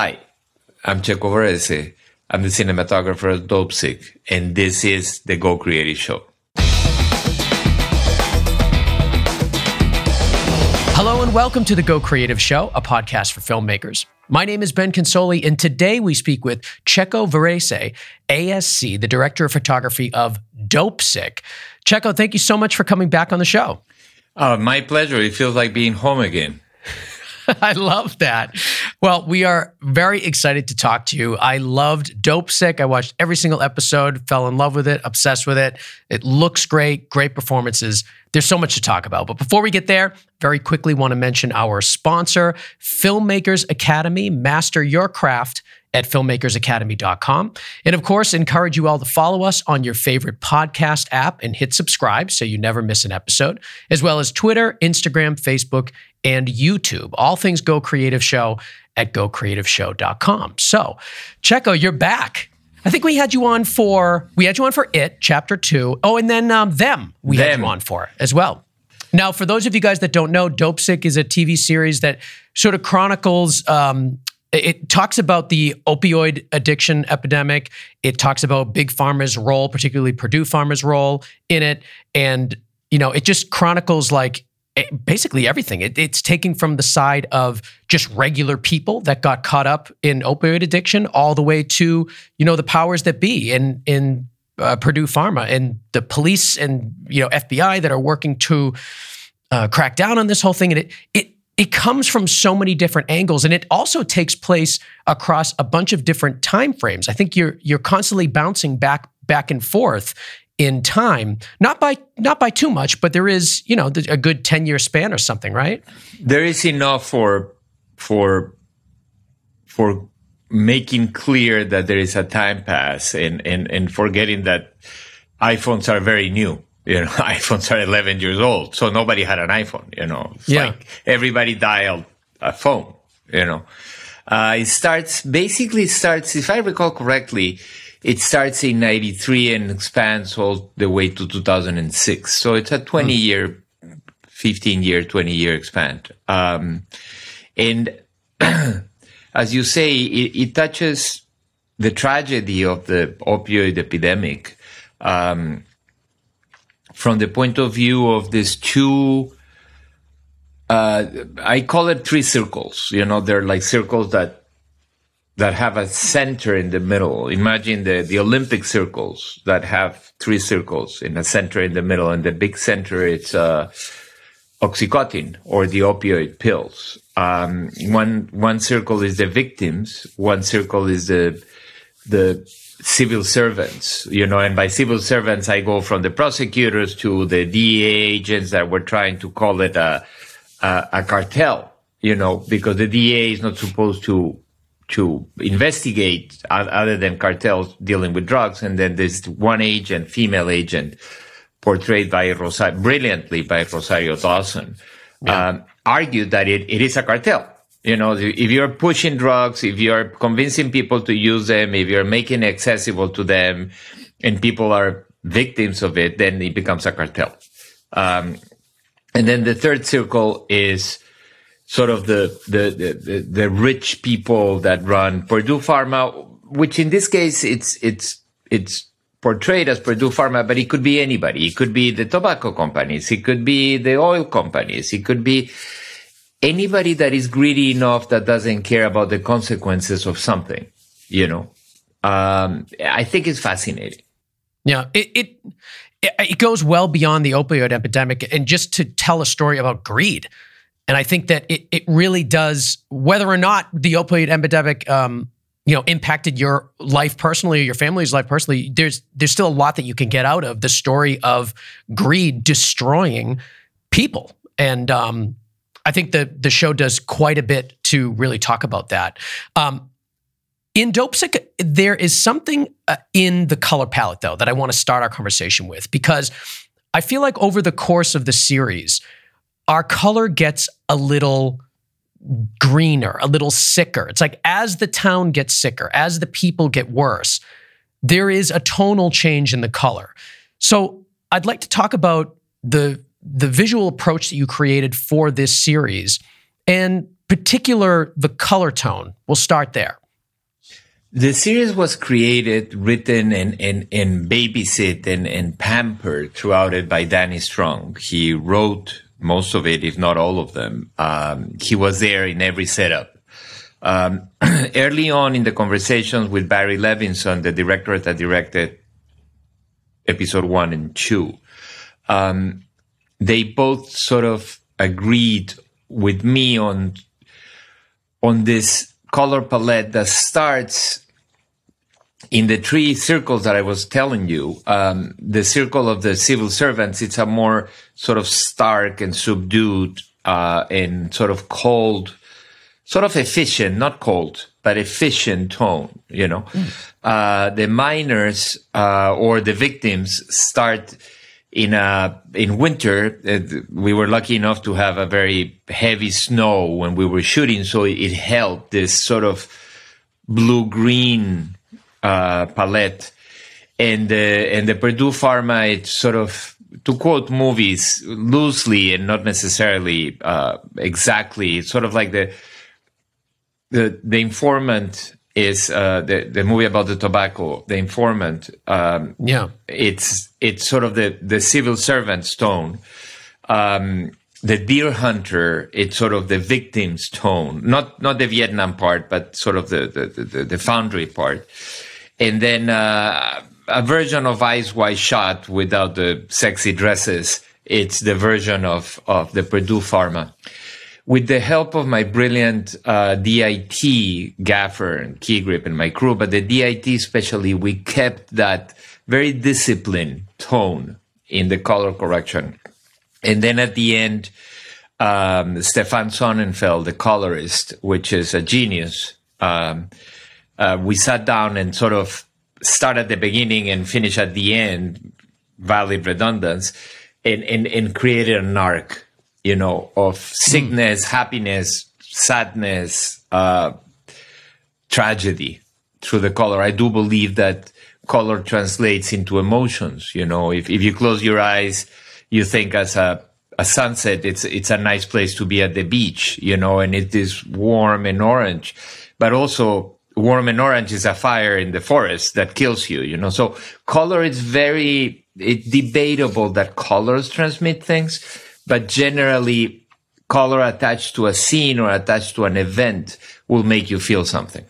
Hi, I'm Checo Varese. I'm the cinematographer of Dopesick, and this is the Go Creative Show. Hello and welcome to the Go Creative Show, a podcast for filmmakers. My name is Ben Consoli, and today we speak with Checo Varese, ASC, the director of photography of Dopesick. Checo, thank you so much for coming back on the show. Oh, my pleasure. It feels like being home again. I love that. Well, we are very excited to talk to you. I loved Dope Sick. I watched every single episode, fell in love with it, obsessed with it. It looks great, great performances. There's so much to talk about. But before we get there, very quickly want to mention our sponsor, Filmmakers Academy. Master your craft at filmmakersacademy.com. And of course, encourage you all to follow us on your favorite podcast app and hit subscribe so you never miss an episode, as well as Twitter, Instagram, Facebook, and YouTube. All things Go Creative Show at gocreativeshow.com. So, Checo, you're back. I think we had you on for we had you on for it chapter two. Oh, and then um, them we them. had you on for as well. Now, for those of you guys that don't know, Dopesick is a TV series that sort of chronicles. Um, it talks about the opioid addiction epidemic. It talks about big pharma's role, particularly Purdue Pharma's role in it, and you know, it just chronicles like basically everything. It, it's taking from the side of just regular people that got caught up in opioid addiction, all the way to you know the powers that be in in uh, Purdue Pharma and the police and you know FBI that are working to uh, crack down on this whole thing. And it it it comes from so many different angles, and it also takes place across a bunch of different time frames. I think you're you're constantly bouncing back back and forth in time not by not by too much but there is you know a good 10 year span or something right? There is enough for for for making clear that there is a time pass and and and forgetting that iPhones are very new. You know iPhones are 11 years old so nobody had an iPhone you know. It's yeah. like everybody dialed a phone you know. Uh, it starts basically it starts if I recall correctly it starts in 93 and expands all the way to 2006. So it's a 20 mm. year, 15 year, 20 year expand. Um, and as you say, it, it, touches the tragedy of the opioid epidemic um, from the point of view of these two. Uh, I call it three circles. You know, they're like circles that that have a center in the middle. Imagine the, the Olympic circles that have three circles in a center in the middle, and the big center is uh, Oxycontin or the opioid pills. Um, one one circle is the victims, one circle is the the civil servants, you know, and by civil servants, I go from the prosecutors to the DEA agents that were trying to call it a, a, a cartel, you know, because the DEA is not supposed to to investigate other than cartels dealing with drugs. And then there's one agent, female agent, portrayed by Rosario, brilliantly by Rosario Dawson, yeah. um, argued that it, it is a cartel. You know, if you're pushing drugs, if you're convincing people to use them, if you're making it accessible to them, and people are victims of it, then it becomes a cartel. Um, and then the third circle is sort of the, the, the, the rich people that run Purdue Pharma, which in this case, it's, it's, it's portrayed as Purdue Pharma, but it could be anybody. It could be the tobacco companies. It could be the oil companies. It could be anybody that is greedy enough that doesn't care about the consequences of something, you know. Um, I think it's fascinating. Yeah, it, it it goes well beyond the opioid epidemic, and just to tell a story about greed. And I think that it, it really does, whether or not the opioid epidemic, um, you know, impacted your life personally or your family's life personally, there's there's still a lot that you can get out of the story of greed destroying people. And um, I think the the show does quite a bit to really talk about that. Um, in Dopesick, there is something uh, in the color palette though that I want to start our conversation with because I feel like over the course of the series, our color gets a little greener, a little sicker. It's like as the town gets sicker, as the people get worse, there is a tonal change in the color. So I'd like to talk about the the visual approach that you created for this series and particular the color tone? We'll start there. The series was created, written, and, and, and babysit and, and pampered throughout it by Danny Strong. He wrote most of it, if not all of them. Um, he was there in every setup. Um, early on in the conversations with Barry Levinson, the director that directed episode one and two, um, they both sort of agreed with me on on this color palette that starts in the three circles that I was telling you, um, the circle of the civil servants, it's a more sort of stark and subdued uh, and sort of cold, sort of efficient, not cold, but efficient tone, you know. Mm. Uh, the miners uh, or the victims start in a in winter uh, we were lucky enough to have a very heavy snow when we were shooting so it helped this sort of blue green uh, palette and uh, and the Purdue Pharma it's sort of to quote movies loosely and not necessarily uh, exactly it's sort of like the the the informant is uh, the the movie about the tobacco, The Informant. Um, yeah, it's it's sort of the the civil servant's tone. Um, the deer hunter, it's sort of the victim's tone, not not the Vietnam part, but sort of the the, the, the foundry part, and then uh, a version of Eyes Wide Shut without the sexy dresses. It's the version of of the Purdue Pharma with the help of my brilliant uh, DIT gaffer and key grip and my crew, but the DIT especially, we kept that very disciplined tone in the color correction. And then at the end, um, Stefan Sonnenfeld, the colorist, which is a genius, um, uh, we sat down and sort of start at the beginning and finish at the end, valid redundance, and, and, and created an arc you know, of sickness, mm. happiness, sadness, uh, tragedy through the color. I do believe that color translates into emotions. You know, if, if you close your eyes, you think as a, a sunset, it's, it's a nice place to be at the beach, you know, and it is warm and orange, but also warm and orange is a fire in the forest that kills you, you know, so color is very, it's debatable that colors transmit things but generally color attached to a scene or attached to an event will make you feel something.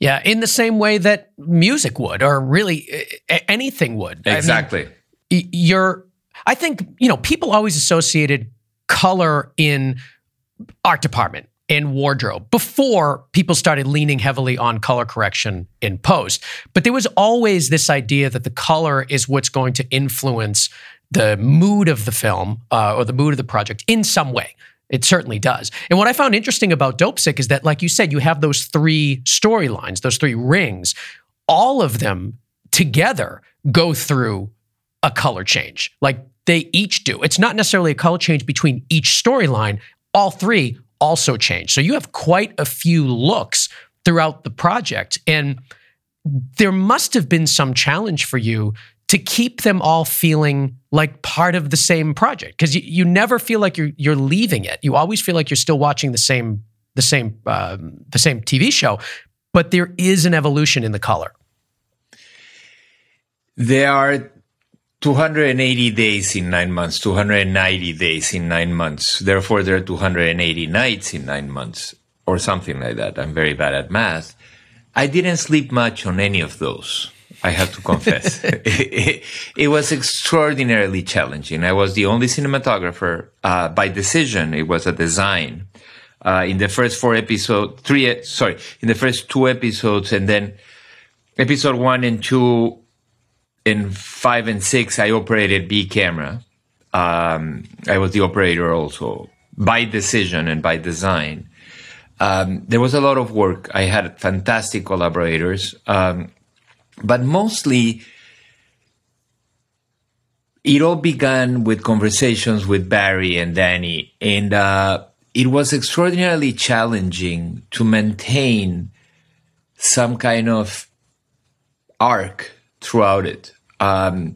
Yeah, in the same way that music would, or really anything would. Exactly. I mean, you're, I think, you know, people always associated color in art department and wardrobe before people started leaning heavily on color correction in post. But there was always this idea that the color is what's going to influence the mood of the film uh, or the mood of the project in some way. It certainly does. And what I found interesting about Dopesick is that, like you said, you have those three storylines, those three rings. All of them together go through a color change. Like they each do. It's not necessarily a color change between each storyline. All three also change. So you have quite a few looks throughout the project. And there must have been some challenge for you to keep them all feeling like part of the same project because you, you never feel like you're you're leaving it. You always feel like you're still watching the same the same um, the same TV show, but there is an evolution in the color. There are 280 days in nine months, 290 days in nine months. Therefore, there are 280 nights in nine months, or something like that. I'm very bad at math. I didn't sleep much on any of those. I have to confess. it, it, it, was extraordinarily challenging. I was the only cinematographer uh, by decision. It was a design. Uh, in the first four episodes, three, sorry, in the first two episodes, and then episode one and two, and five and six, I operated B camera. Um, I was the operator also by decision and by design. Um, there was a lot of work. I had fantastic collaborators. Um, but mostly, it all began with conversations with Barry and Danny, and uh, it was extraordinarily challenging to maintain some kind of arc throughout it. Um,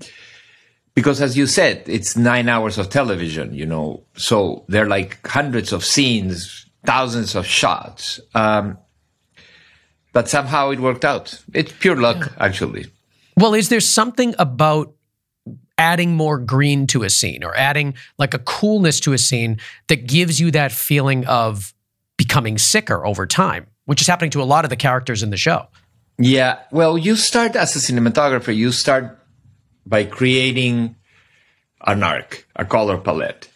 because as you said, it's nine hours of television, you know, so there are like hundreds of scenes thousands of shots. Um, but somehow it worked out. It's pure luck, yeah. actually. Well, is there something about adding more green to a scene or adding like a coolness to a scene that gives you that feeling of becoming sicker over time, which is happening to a lot of the characters in the show? Yeah. Well, you start as a cinematographer, you start by creating an arc, a color palette.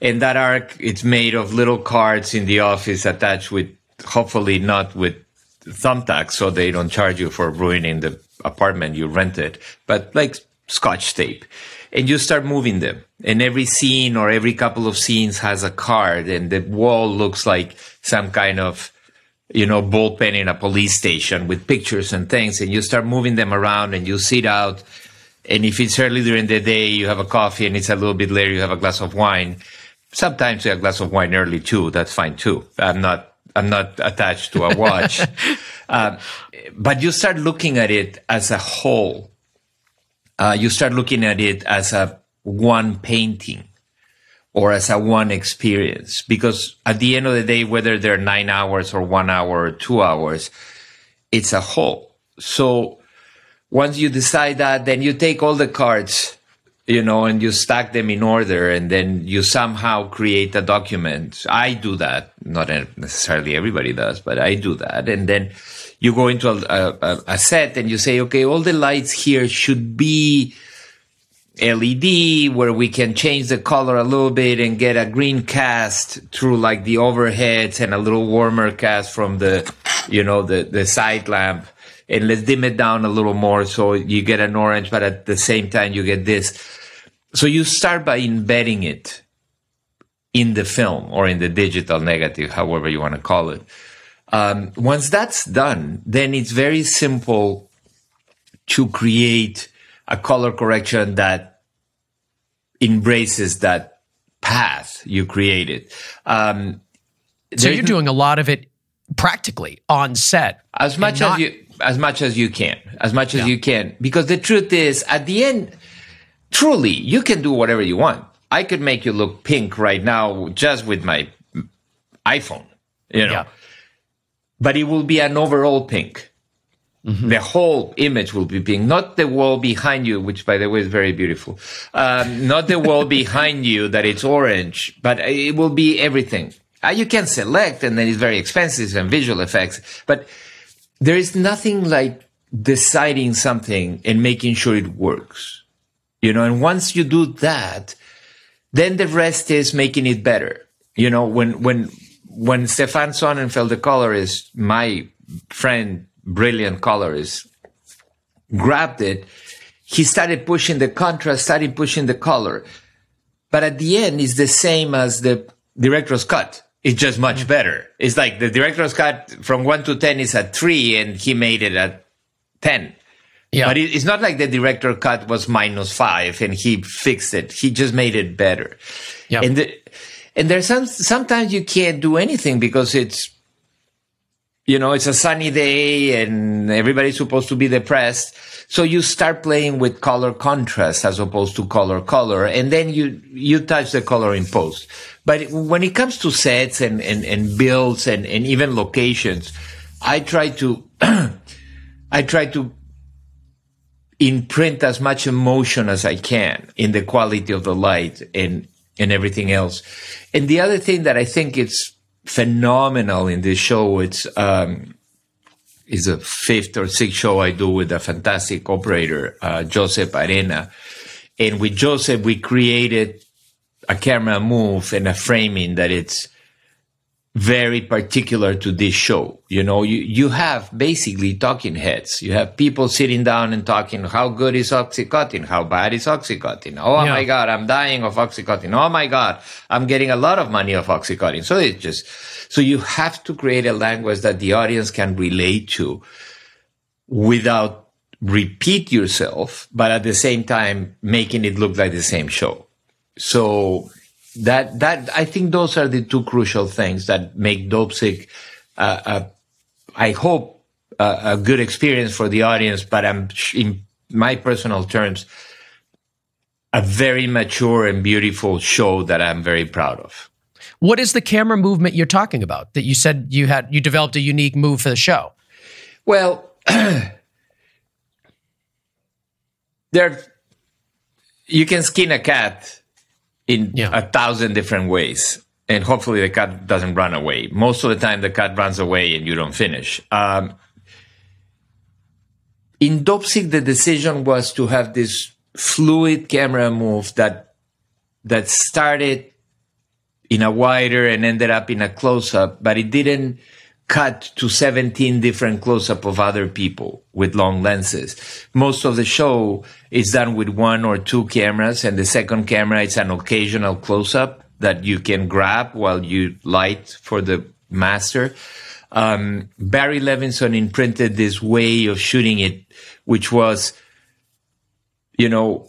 And that arc, it's made of little cards in the office attached with, hopefully not with thumbtacks so they don't charge you for ruining the apartment you rented, but like scotch tape. And you start moving them. And every scene or every couple of scenes has a card and the wall looks like some kind of, you know, bullpen in a police station with pictures and things. And you start moving them around and you sit out. And if it's early during the day, you have a coffee and it's a little bit later, you have a glass of wine. Sometimes a glass of wine early too. That's fine too. I'm not I'm not attached to a watch. uh, but you start looking at it as a whole. Uh, you start looking at it as a one painting or as a one experience. Because at the end of the day, whether they're nine hours or one hour or two hours, it's a whole. So once you decide that, then you take all the cards you know, and you stack them in order and then you somehow create a document. I do that. Not necessarily everybody does, but I do that. And then you go into a, a, a set and you say, okay, all the lights here should be LED where we can change the color a little bit and get a green cast through like the overheads and a little warmer cast from the, you know, the, the side lamp and let's dim it down a little more so you get an orange, but at the same time you get this so you start by embedding it in the film or in the digital negative, however you want to call it. Um, once that's done, then it's very simple to create a color correction that embraces that path you created. Um, so you're doing a lot of it practically on set, as much not- as you as much as you can, as much as yeah. you can, because the truth is, at the end, truly, you can do whatever you want. I could make you look pink right now just with my iPhone, you know. Yeah. But it will be an overall pink. Mm-hmm. The whole image will be pink, not the wall behind you, which by the way is very beautiful. Um, not the wall behind you that it's orange, but it will be everything. Uh, you can select and then it's very expensive and visual effects, but there is nothing like deciding something and making sure it works you know, and once you do that, then the rest is making it better. You know, when, when, when Stefan Sonnenfeld, the colorist, my friend, brilliant colorist, grabbed it, he started pushing the contrast, started pushing the color. But at the end, it's the same as the director's cut. It's just much mm. better. It's like the director's cut from one to 10 is at three and he made it at 10. Yeah. But it's not like the director cut was minus five and he fixed it. He just made it better. Yeah. And the, and there's some sometimes you can't do anything because it's you know it's a sunny day and everybody's supposed to be depressed. So you start playing with color contrast as opposed to color color, and then you you touch the color in post. But when it comes to sets and and, and builds and, and even locations, I try to I try to imprint as much emotion as I can in the quality of the light and and everything else. And the other thing that I think it's phenomenal in this show, it's um, is a fifth or sixth show I do with a fantastic operator, uh, Joseph Arena. And with Joseph, we created a camera move and a framing that it's very particular to this show. You know, you, you have basically talking heads. You have people sitting down and talking, how good is Oxycontin? How bad is Oxycontin? Oh yeah. my God, I'm dying of Oxycontin. Oh my God, I'm getting a lot of money of Oxycontin. So it's just, so you have to create a language that the audience can relate to without repeat yourself, but at the same time, making it look like the same show. So that that I think those are the two crucial things that make Dopesick. Uh, uh, I hope uh, a good experience for the audience, but I'm in my personal terms a very mature and beautiful show that I'm very proud of. What is the camera movement you're talking about that you said you had you developed a unique move for the show? Well, there you can skin a cat in Yeah. a thousand different ways. And hopefully the cat doesn't run away. Most of the time the cat runs away and you don't finish. Um, in dopesick the decision was to have this fluid camera move that that started in a wider and ended up in a close-up but it didn't cut to 17 different close-up of other people with long lenses. Most of the show is done with one or two cameras and the second camera is an occasional close-up that you can grab while you light for the master. Um, Barry Levinson imprinted this way of shooting it, which was, you know,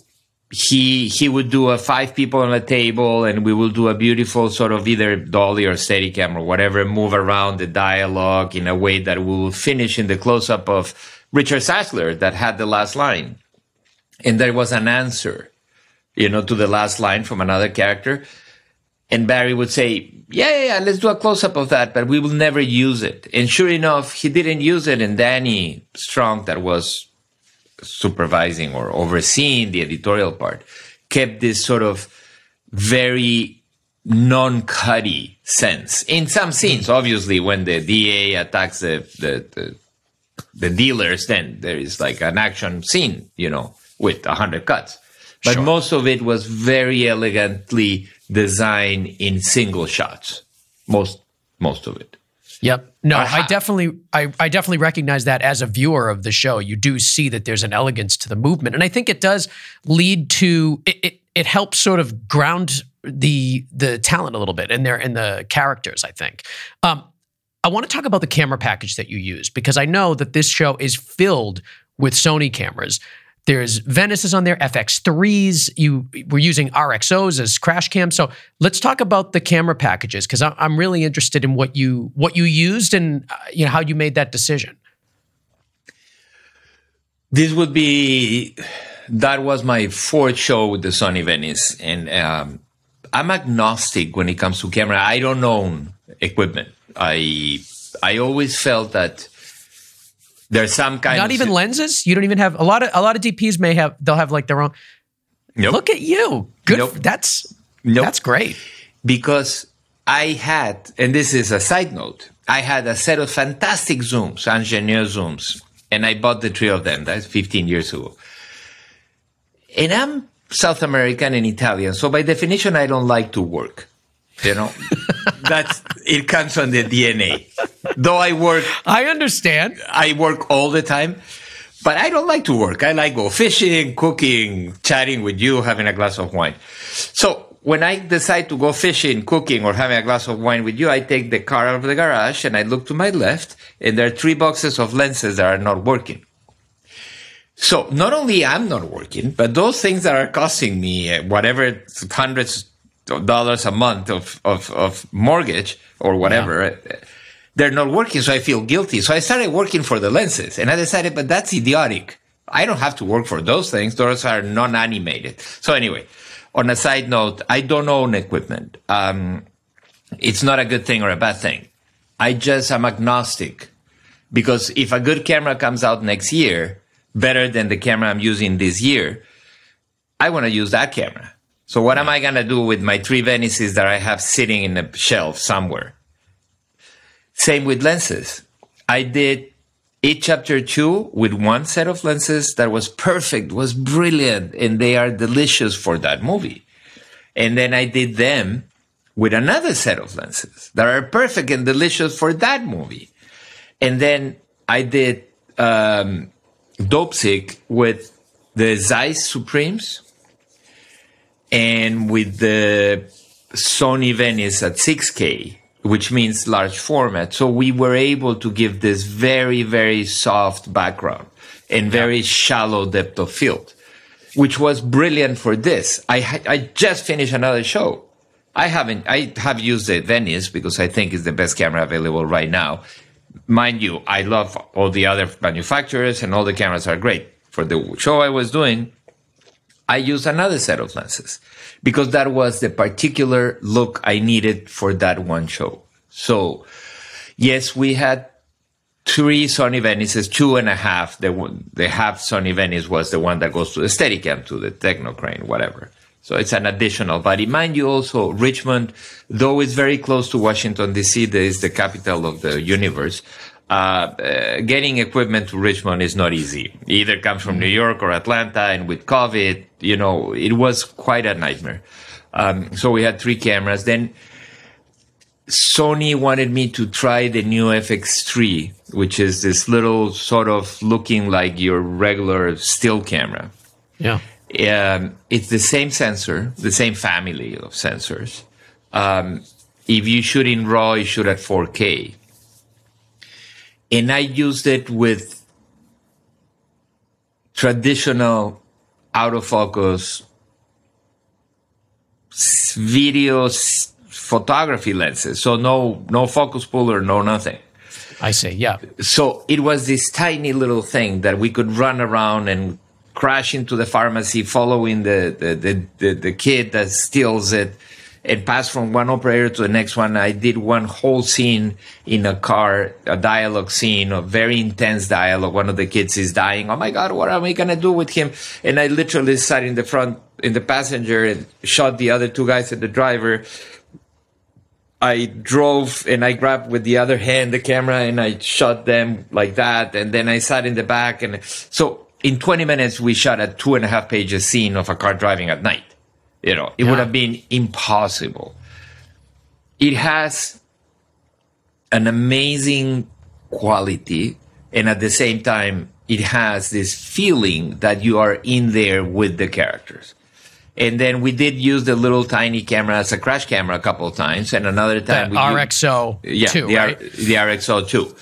he he would do a five people on a table and we will do a beautiful sort of either dolly or steady camera whatever move around the dialogue in a way that will finish in the close-up of richard Sackler that had the last line. And there was an answer you know to the last line from another character. And barry would say yeah yeah, yeah let's do a close-up of that but we will never use it. And sure enough he didn't use it. And danny strong that was supervising or overseeing the editorial part kept this sort of very non-cutty sense. In some scenes obviously when the da attacks the, the, the the dealers then there is like an action scene you know with a hundred cuts. But Sure. most of it was very elegantly designed in single shots. Most most of it Yep. No, Aha. I definitely I, I definitely recognize that as a viewer of the show. You do see that there's an elegance to the movement. And I think it does lead to it it, it helps sort of ground the the talent a little bit and their and the characters, I think. Um, I want to talk about the camera package that you use because I know that this show is filled with Sony cameras. There's Venice's on there, FX3s. You were using RX0s as crash cams. So let's talk about the camera packages because I'm really interested in what you what you used and uh, you know how you made that decision. this would be that was my fourth show with the Sony Venice, and um, I'm agnostic when it comes to camera. I don't own equipment. I I always felt that there's some kind Not of even lenses. You don't even have a lot of a lot of DPs may have they'll have like their own. Nope. Look at you. Good. Nope. That's Nope. that's great. because I had, and this is a side note, I had a set of fantastic zooms, Angénieux zooms, and I bought the three of them. That's 15 years ago. And I'm South American and Italian, so by definition, I don't like to work. You know, that's it comes from the DNA. Though I work, I understand. I work all the time, but I don't like to work. I like go fishing, cooking, chatting with you, having a glass of wine. So when I decide to go fishing, cooking, or having a glass of wine with you, I take the car out of the garage and I look to my left, and there are three boxes of lenses that are not working. So not only I'm not working, but those things that are costing me uh, whatever hundreds dollars a month of, of, of mortgage or whatever, uh, they're not working. So I feel guilty. So I started working for the lenses and I decided, but that's idiotic. I don't have to work for those things. Those are non-animated. So anyway, on a side note, I don't own equipment. Um, it's not a good thing or a bad thing. I just am agnostic because if a good camera comes out next year, better than the camera I'm using this year, I want to use that camera. So what am I going to do with my three Venices that I have sitting in a shelf somewhere? Same with lenses. I did It Chapter 2 with one set of lenses that was perfect, was brilliant, and they are delicious for that movie. And then I did them with another set of lenses that are perfect and delicious for that movie. And then I did um, Dope Sick with the Zeiss Supremes and with the Sony Venice at 6K, which means large format. So we were able to give this very, very soft background and very shallow depth of field, which was brilliant for this. I, I just finished another show. I haven't, I have used the Venice because I think it's the best camera available right now. Mind you, I love all the other manufacturers and all the cameras are great. For the show I was doing, I used another set of lenses because that was the particular look I needed for that one show. So yes, we had three Sony Venices, two and a half. The, the half Sony Venice was the one that goes to the Steadicam, to the Technocrane, whatever. So it's an additional. But mind you, also Richmond, though it's very close to Washington D.C., that is the capital of the universe. Uh, uh, getting equipment to Richmond is not easy. It either comes from New York or Atlanta, and with COVID, you know, it was quite a nightmare. Um, so we had three cameras. Then Sony wanted me to try the new FX3, which is this little sort of looking like your regular still camera. Yeah. Um, it's the same sensor, the same family of sensors. Um, if you shoot in RAW, you shoot at 4K. And I used it with traditional autofocus video photography lenses. So no, no focus puller, no nothing. I see. Yeah. So it was this tiny little thing that we could run around and crash into the pharmacy following the, the, the, the, the kid that steals it and pass from one operator to the next one. I did one whole scene in a car, a dialogue scene, a very intense dialogue. One of the kids is dying. Oh my God, what am I going to do with him? And I literally sat in the front, in the passenger and shot the other two guys and the driver. I drove and I grabbed with the other hand the camera and I shot them like that. And then I sat in the back. And so in 20 minutes, we shot a two and a half pages scene of a car driving at night. You know, it yeah. would have been impossible. It has an amazing quality. And at the same time, it has this feeling that you are in there with the characters. And then we did use the little tiny camera as a crash camera a couple of times, and another time the we RX0 used, yeah, two, the, right? the RX0 two.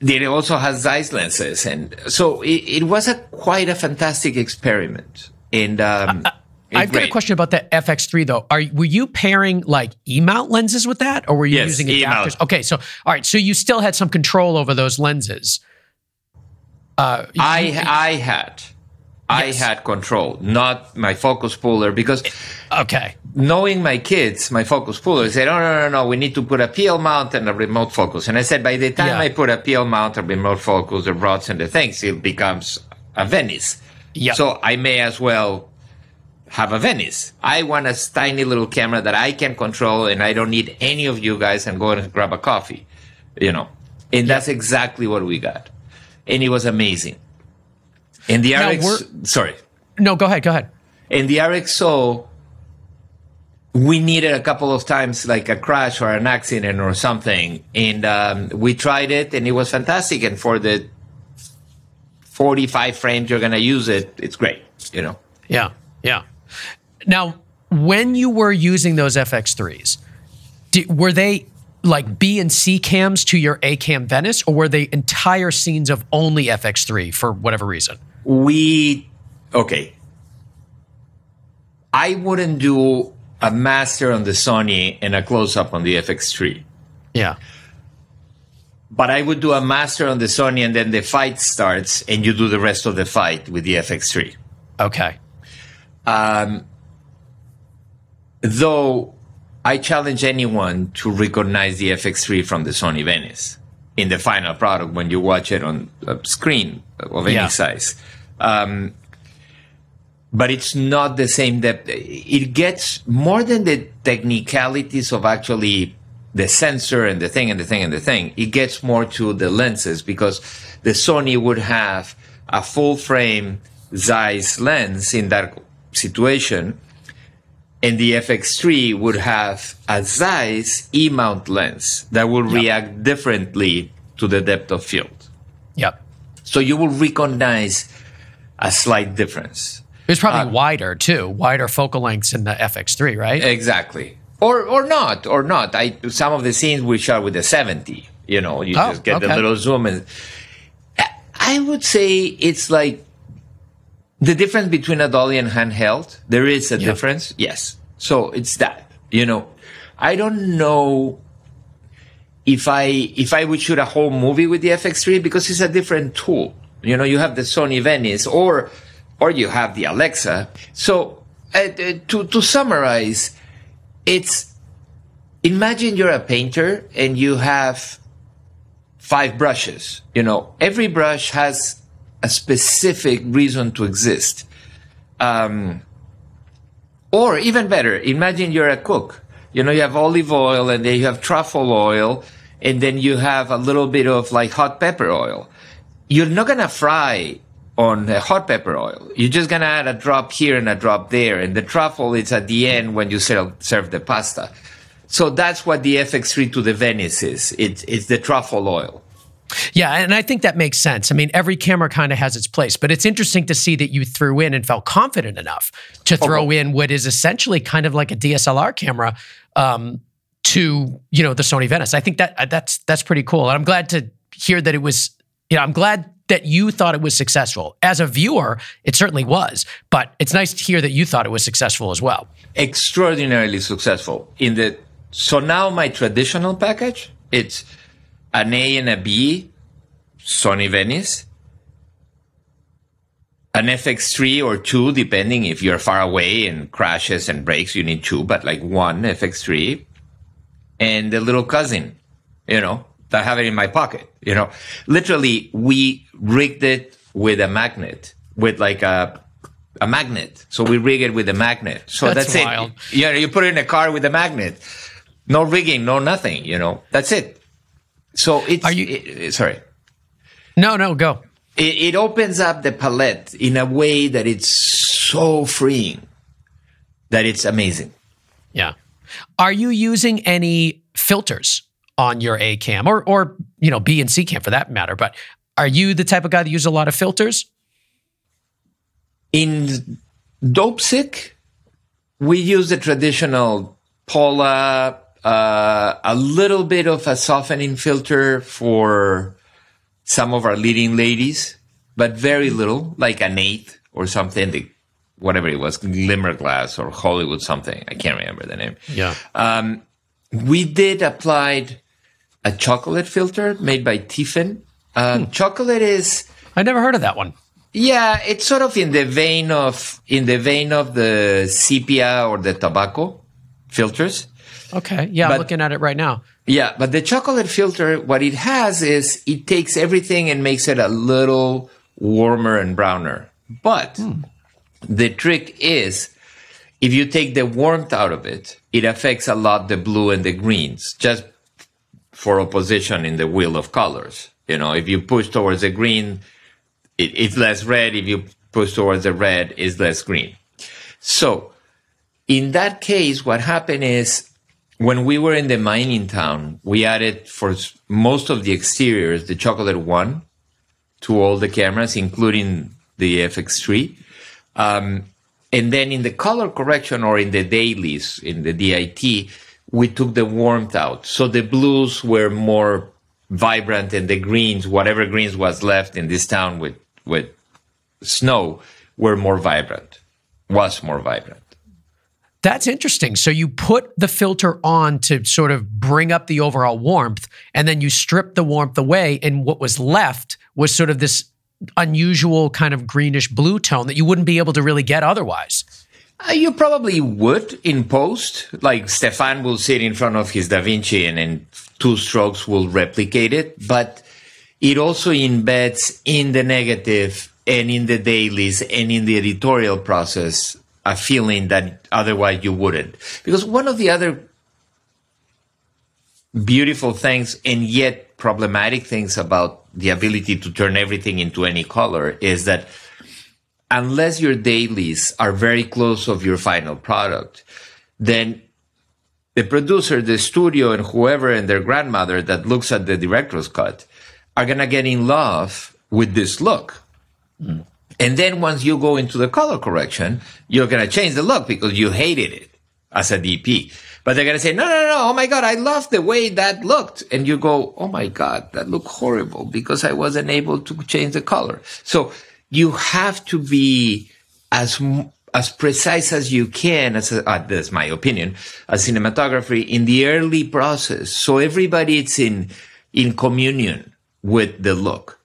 Then it also has Zeiss lenses, and so it, it was a quite a fantastic experiment. And um, I've got a question about the FX3 though. Are were you pairing like E mount lenses with that, or were you yes, using adapters? E-mount. Okay, so all right, so you still had some control over those lenses. Uh, I I had. Yes. I had control, not my focus puller, because okay, knowing my kids, my focus puller said, "Oh no, no, no, we need to put a PL mount and a remote focus." And I said, by the time yeah. I put a PL mount, a remote focus, the rods and the things, it becomes a Venice. Yep. So I may as well have a Venice. I want a tiny little camera that I can control, and I don't need any of you guys and go and grab a coffee, you know. And yep. that's exactly what we got, and it was amazing. And the now RX, sorry. No, go ahead. Go ahead. And the RX0, we needed a couple of times like a crash or an accident or something, and um, we tried it, and it was fantastic. And for the 45 frames you're going to use it, it's great. You know. Yeah. Yeah. Now, when you were using those FX3s, did, were they like B and C cams to your A cam Venice, or were they entire scenes of only FX3 for whatever reason? we okay. I wouldn't do a master on the Sony and a close up on the FX3. Yeah. But I would do a master on the Sony and then the fight starts and you do the rest of the fight with the FX3. Okay. Um, though I challenge anyone to recognize the FX3 from the Sony Venice in the final product when you watch it on a screen of any yeah. size. Um, but it's not the same depth. It gets more than the technicalities of actually the sensor and the thing and the thing and the thing. It gets more to the lenses because the Sony would have a full frame Zeiss lens in that situation. And the FX3 would have a Zeiss E mount lens that will yep. react differently to the depth of field. Yep. So you will recognize a slight difference. It's probably uh, wider too, wider focal lengths in the FX3, right? Exactly. Or or not, or not. I some of the scenes we shot with the 70. You know, you oh, just get okay. the little zoom and I would say it's like the difference between a dolly and handheld. There is a difference, yes. So it's that. You know, I don't know if I if I would shoot a whole movie with the FX3 because it's a different tool. You know, you have the Sony Venice or or you have the Alexa. So uh, uh, to, to summarize, it's imagine you're a painter and you have five brushes. You know, every brush has a specific reason to exist. Um, or even better, imagine you're a cook. You know, you have olive oil and then you have truffle oil and then you have a little bit of like hot pepper oil. You're not going to fry on hot pepper oil. You're just going to add a drop here and a drop there. And the truffle is at the end when you serve, serve the pasta. So that's what the FX3 to the Venice is. It's, it's the truffle oil. Yeah, and I think that makes sense. I mean, every camera kind of has its place, but it's interesting to see that you threw in and felt confident enough to throw okay. in what is essentially kind of like a DSLR camera um, to you know the Sony Venice. I think that uh, that's that's pretty cool, and I'm glad to hear that it was. You know, I'm glad that you thought it was successful. As a viewer, it certainly was, but it's nice to hear that you thought it was successful as well. Extraordinarily successful. In the so now my traditional package, it's an A and a B, Sony Venice, an FX3 or two, depending if you're far away and crashes and breaks, you need two, but like one FX3, and the little cousin, you know, that I have it in my pocket, you know. Literally, we rigged it with a magnet, with like a a magnet. So we rig it with a magnet. So that's, that's it. You know, you put it in a car with a magnet. No rigging, no nothing, you know. That's it. So it's Are you, it, sorry. No, no, go. It, it opens up the palette in a way that it's so freeing that it's amazing. Yeah. Are you using any filters on your A cam or or you know B and C cam for that matter? But are you the type of guy that uses a lot of filters? In Dopesick, we use the traditional Pola uh, a little bit of a softening filter for some of our leading ladies, but very little, like an eighth or something, the, whatever it was, Glimmer Glass or Hollywood something. I can't remember the name. Yeah. Um, we did applied a chocolate filter made by Tiffen. Um, hmm. Chocolate is. I never heard of that one. Yeah, it's sort of in the vein of in the vein of the sepia or the tobacco filters. Okay. Yeah, but, I'm looking at it right now. Yeah, but the chocolate filter, what it has is it takes everything and makes it a little warmer and browner. But hmm. the trick is if you take the warmth out of it, it affects a lot the blue and the greens, just for opposition in the wheel of colors. You know, if you push towards the green, it, it's less red. If you push towards the red, it's less green. So in that case, what happened is when we were in the mining town, we added for most of the exteriors the chocolate one to all the cameras, including the FX3. Um, and then in the color correction or in the dailies, in the DIT, we took the warmth out. So the blues were more vibrant and the greens, whatever greens was left in this town with, with snow, were more vibrant, was more vibrant. That's interesting. So you put the filter on to sort of bring up the overall warmth, and then you strip the warmth away, and what was left was sort of this unusual kind of greenish blue tone that you wouldn't be able to really get otherwise. Uh, you probably would in post. Like Stefan will sit in front of his Da Vinci and in two strokes will replicate it, but it also embeds in the negative and in the dailies and in the editorial process a feeling that otherwise you wouldn't. Because one of the other beautiful things and yet problematic things about the ability to turn everything into any color is that unless your dailies are very close of your final product, then the producer, the studio, and whoever and their grandmother that looks at the director's cut are gonna get in love with this look. Mm. And then once you go into the color correction, you're going to change the look because you hated it as a DP. But they're going to say, no, no, no, oh my God, I love the way that looked. And you go, oh my God, that looked horrible because I wasn't able to change the color. So you have to be as, as precise as you can, as a, uh, that's my opinion, as cinematography in the early process. So everybody is in, in communion with the look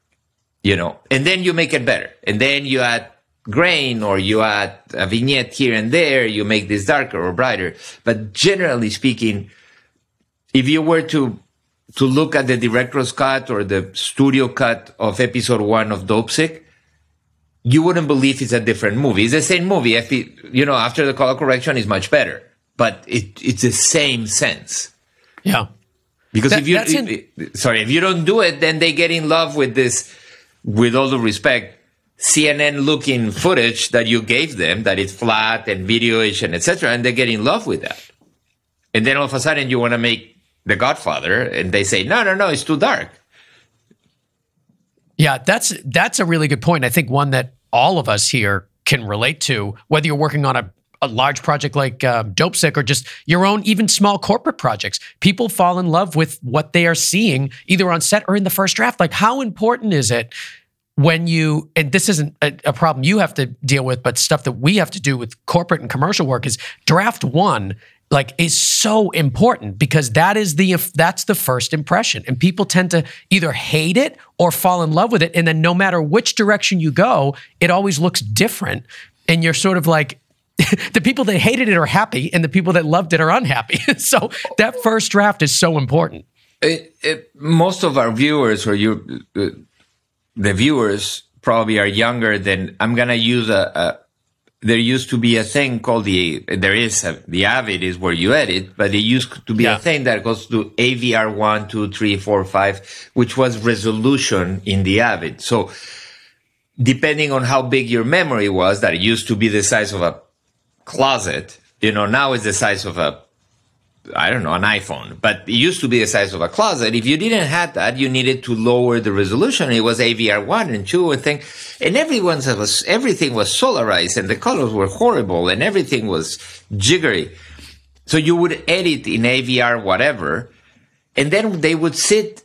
you know, and then you make it better. And then you add grain or you add a vignette here and there, you make this darker or brighter. But generally speaking, if you were to to look at the director's cut or the studio cut of episode one of Dopesick, you wouldn't believe it's a different movie. It's the same movie. You know, after the color correction is much better, but it, it's the same sense. Yeah. Because that, if you, in- sorry, if you don't do it, then they get in love with this, with all the respect, CNN looking footage that you gave them, that it's flat and videoish and etc. And they get in love with that. And then all of a sudden you want to make The Godfather and they say, no, no, no, it's too dark. Yeah, that's that's a really good point. I think one that all of us here can relate to, whether you're working on a, a large project like um, Dopesick or just your own even small corporate projects. People fall in love with what they are seeing either on set or in the first draft. Like, how important is it when you and this isn't a, a, problem you have to deal with but stuff that we have to do with corporate and commercial work is draft one like is so important because that is the that's the first impression and people tend to either hate it or fall in love with it and then no matter which direction you go it always looks different and you're sort of like the people that hated it are happy and the people that loved it are unhappy. So that first draft is so important. It, it, most of our viewers or you uh, the viewers probably are younger than I'm gonna use a, a there used to be a thing called the there is a, the avid is where you edit but it used to be yeah. a thing that goes to avr 1 2 3 4 5 which was resolution in the avid. So depending on how big your memory was that used to be the size of a closet you know now it's the size of a I don't know, an iPhone, but it used to be the size of a closet. If you didn't have that, you needed to lower the resolution. It was AVR one and two and thing, and everyone's was everything was solarized and the colors were horrible and everything was jiggery. So you would edit in AVR whatever, and then they would sit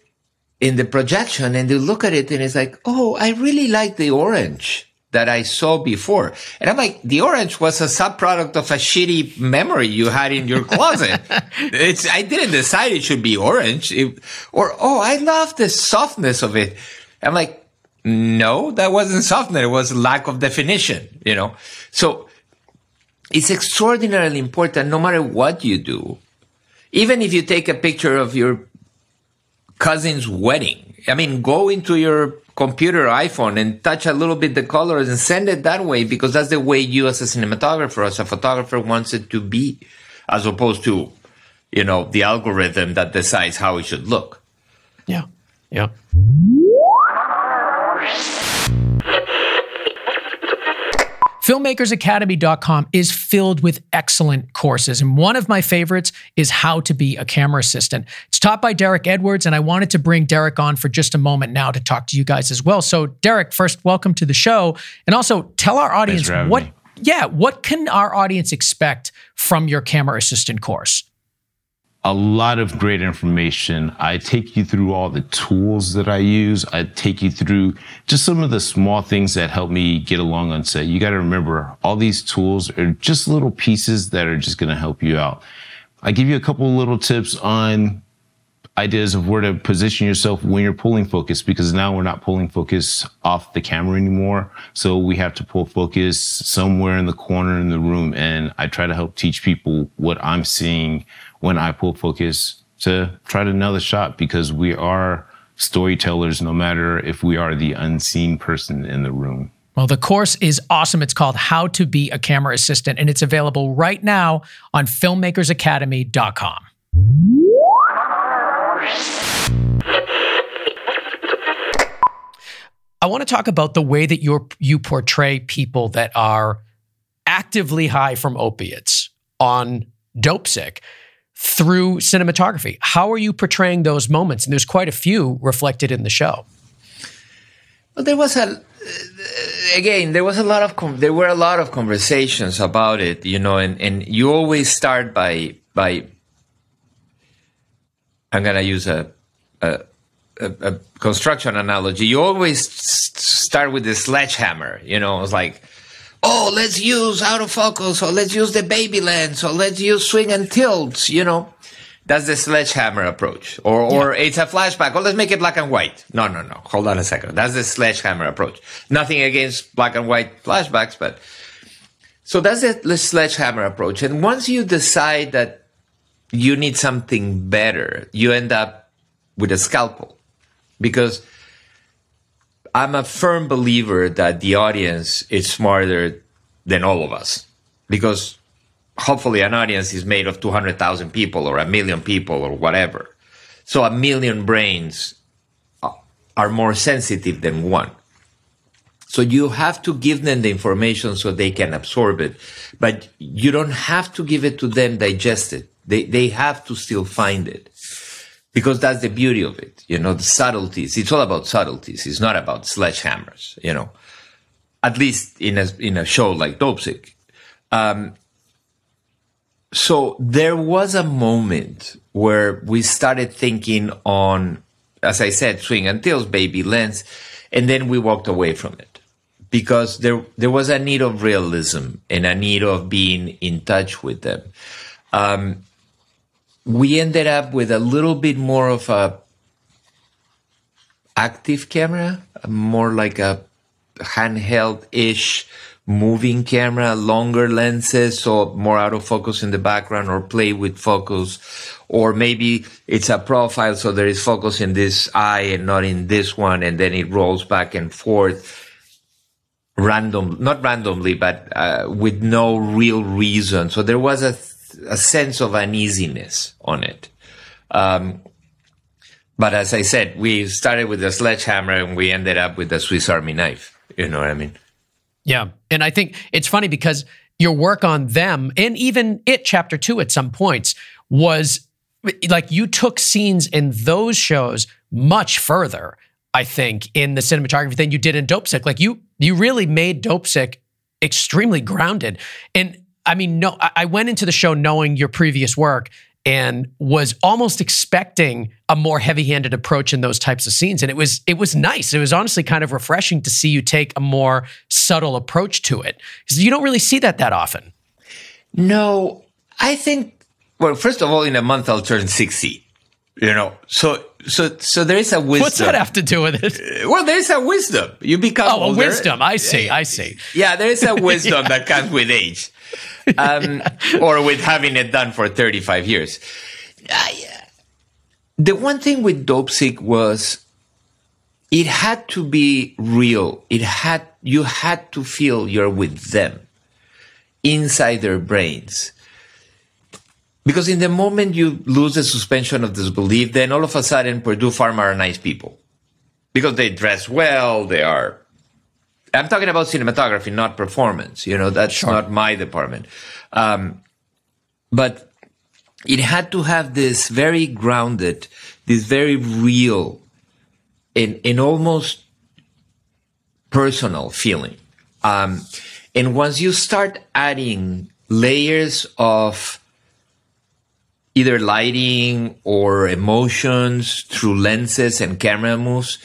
in the projection and they look at it and it's like, oh, I really like the orange that I saw before. And I'm like, the orange was a subproduct of a shitty memory you had in your closet. it's, I didn't decide it should be orange. It, or, oh, I love the softness of it. I'm like, no, that wasn't softness. It was lack of definition, you know? So it's extraordinarily important no matter what you do. Even if you take a picture of your cousin's wedding, I mean, go into your computer iPhone and touch a little bit the colors and send it that way because that's the way you as a cinematographer, as a photographer wants it to be, as opposed to, you know, the algorithm that decides how it should look. Yeah. Yeah. filmmakersacademy.com is filled with excellent courses. And one of my favorites is How to Be a Camera Assistant. It's taught by Derek Edwards, and I wanted to bring Derek on for just a moment now to talk to you guys as well. So, Derek, first, welcome to the show. And also tell our audience what. Me. Yeah, what can our audience expect from your camera assistant course? A lot of great information. I take you through all the tools that I use. I take you through just some of the small things that help me get along on set. You got to remember all these tools are just little pieces that are just going to help you out. I give you a couple little tips on ideas of where to position yourself when you're pulling focus because now we're not pulling focus off the camera anymore. So we have to pull focus somewhere in the corner in the room. And I try to help teach people what I'm seeing when I pull focus to try the shot because we are storytellers no matter if we are the unseen person in the room. Well, the course is awesome. It's called How to Be a Camera Assistant, and it's available right now on filmmakersacademy.com. I want to talk about the way that you you portray people that are actively high from opiates on Dopesick through cinematography. How are you portraying those moments? And there's quite a few reflected in the show. Well, there was a again there was a lot of there were a lot of conversations about it, you know, and and you always start by by I'm gonna use a a, a, construction analogy, you always start with the sledgehammer. You know, it's like, oh, let's use autofocus, or let's use the baby lens, or let's use swing and tilts. You know, That's the sledgehammer approach. Or, or yeah. it's a flashback. Oh, let's make it black and white. No, no, no. Hold on a second. That's the sledgehammer approach. Nothing against black and white flashbacks, but so that's the sledgehammer approach. And once you decide that you need something better, you end up with a scalpel because I'm a firm believer that the audience is smarter than all of us because hopefully an audience is made of 200,000 people or a million people or whatever. So a million brains are more sensitive than one. So you have to give them the information so they can absorb it, but you don't have to give it to them digest it. They, they have to still find it because that's the beauty of it. You know, the subtleties. It's all about subtleties. It's not about sledgehammers, you know, at least in a, in a show like Dopesick. Um, so there was a moment where we started thinking on, as I said, swing and tilts, baby lens, and then we walked away from it because there there was a need of realism and a need of being in touch with them. Um, we ended up with a little bit more of a active camera, more like a handheld ish moving camera, longer lenses, so more out of focus in the background or play with focus. Or maybe it's a profile, so there is focus in this eye and not in this one, and then it rolls back and forth random, not randomly, but uh, with no real reason. So there was a, a sense of uneasiness on it. Um, but as I said, we started with a sledgehammer and we ended up with a Swiss Army knife. You know what I mean? Yeah. And I think it's funny because your work on them and even it chapter two at some points was like you took scenes in those shows much further, I think, in the cinematography than you did in Dopesick. Like you you really made Dopesick extremely grounded. And I mean, no, I went into the show knowing your previous work and was almost expecting a more heavy-handed approach in those types of scenes. And it was it was nice. It was honestly kind of refreshing to see you take a more subtle approach to it. Because you don't really see that that often. No i think well first of all in a month i'll turn 60 you know so so so there is a wisdom what's that have to do with it well there is a wisdom you become oh older. a wisdom i see i see yeah there is a wisdom yeah. that comes with age um, or with having it done for 35 years. Uh, the one thing with Dopesick was it had to be real. It had, you had to feel you're with them inside their brains. Because in the moment you lose the suspension of disbelief, then all of a sudden Purdue Pharma are nice people. Because they dress well, they are I'm talking about cinematography, not performance. You know, that's sure. not my department. Um, but it had to have this very grounded, this very real, and, and almost personal feeling. Um, and once you start adding layers of either lighting or emotions through lenses and camera moves,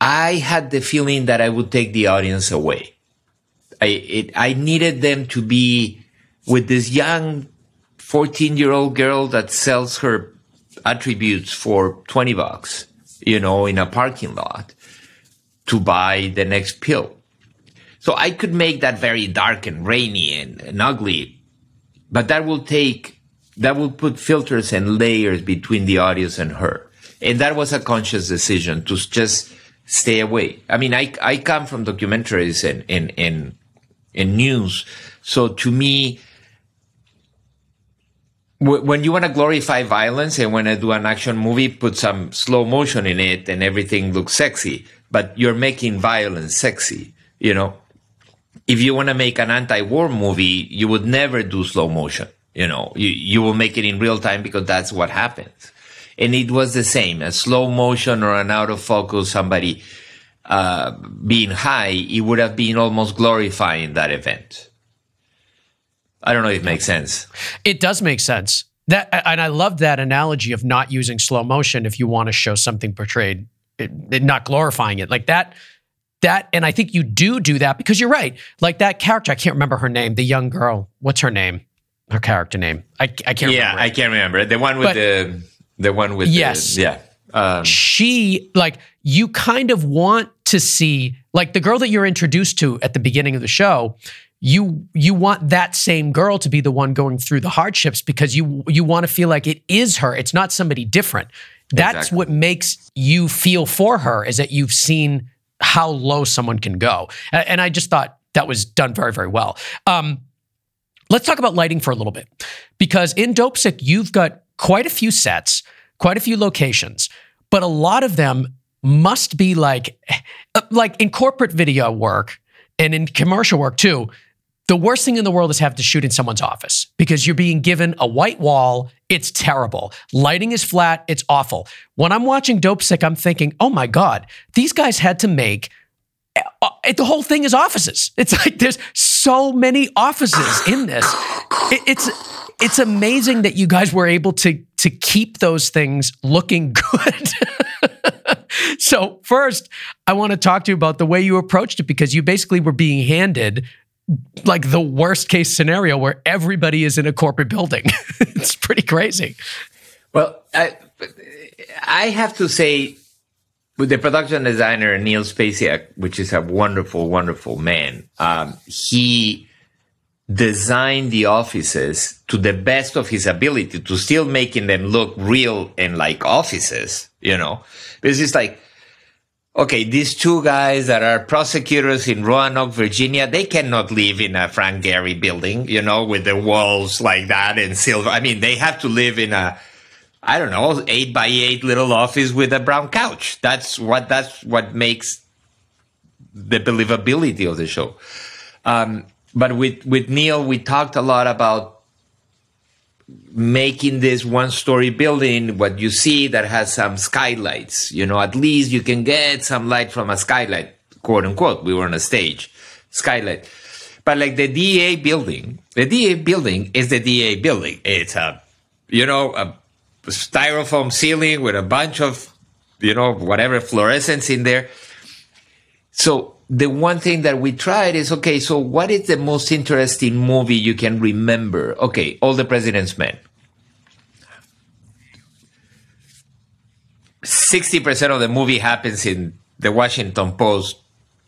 I had the feeling that I would take the audience away. I, it, I needed them to be with this young 14 year old girl that sells her attributes for 20 bucks, you know, in a parking lot to buy the next pill. So I could make that very dark and rainy and, and ugly, but that will take, that will put filters and layers between the audience and her. And that was a conscious decision to just stay away. I mean, I, I come from documentaries and, and, and, and news. So to me, when you want to glorify violence and when I do an action movie, put some slow motion in it and everything looks sexy, but you're making violence sexy, you know? If you want to make an anti-war movie, you would never do slow motion. You know, you, you will make it in real time because that's what happens. And it was the same a slow motion or an out of focus somebody uh, being high it would have been almost glorifying that event. I don't know if it makes sense. It does make sense. That and i love that analogy of not using slow motion if you want to show something portrayed it, it, not glorifying it. Like that that and i think you do do that because you're right. Like that character i can't remember her name the young girl. What's her name her character name? I, I can't yeah, remember. I can't remember the one with But- the the one with Yes. the, yeah. Um, she like you kind of want to see like the girl that you're introduced to at the beginning of the show you you want that same girl to be the one going through the hardships because you you want to feel like it is her it's not somebody different that's Exactly. what makes you feel for her is that you've seen how low someone can go A- and i just thought that was done very very well um, let's talk about lighting for a little bit. Because in Dopesick you've got quite a few sets quite a few locations but a lot of them must be like uh, like in corporate video work and in commercial work too the worst thing in the world is have to shoot in someone's office because you're being given a white wall. It's terrible. Lighting is flat. It's awful. When i'm watching Dopesick i'm thinking oh my god these guys had to make uh, the whole thing is offices. It's like there's so many offices in this. It, it's it's amazing that you guys were able to to keep those things looking good. so first, I want to talk to you about the way you approached it because you basically were being handed like the worst case scenario where everybody is in a corporate building. it's pretty crazy. Well, I, I have to say, with the production designer Neil Spisak, which is a wonderful, wonderful man, um, he designed the offices to the best of his ability to still making them look real and like offices, you know, it's like, okay, these two guys that are prosecutors in Roanoke, Virginia, they cannot live in a Frank Gehry building, you know, with the walls like that and silver. I mean, they have to live in a, I don't know, eight by eight little office with a brown couch. That's what that's what makes the believability of the show. Um, but with with Neil, we talked a lot about making this one story building what you see that has some skylights you know at least you can get some light from a skylight quote unquote we were on a stage skylight but like the da building the da building is the da building it's a you know a styrofoam ceiling with a bunch of you know whatever fluorescence in there. So the one thing that we tried is okay so what is the most interesting movie you can remember? Okay all the president's men. 60% of the movie happens in the washington post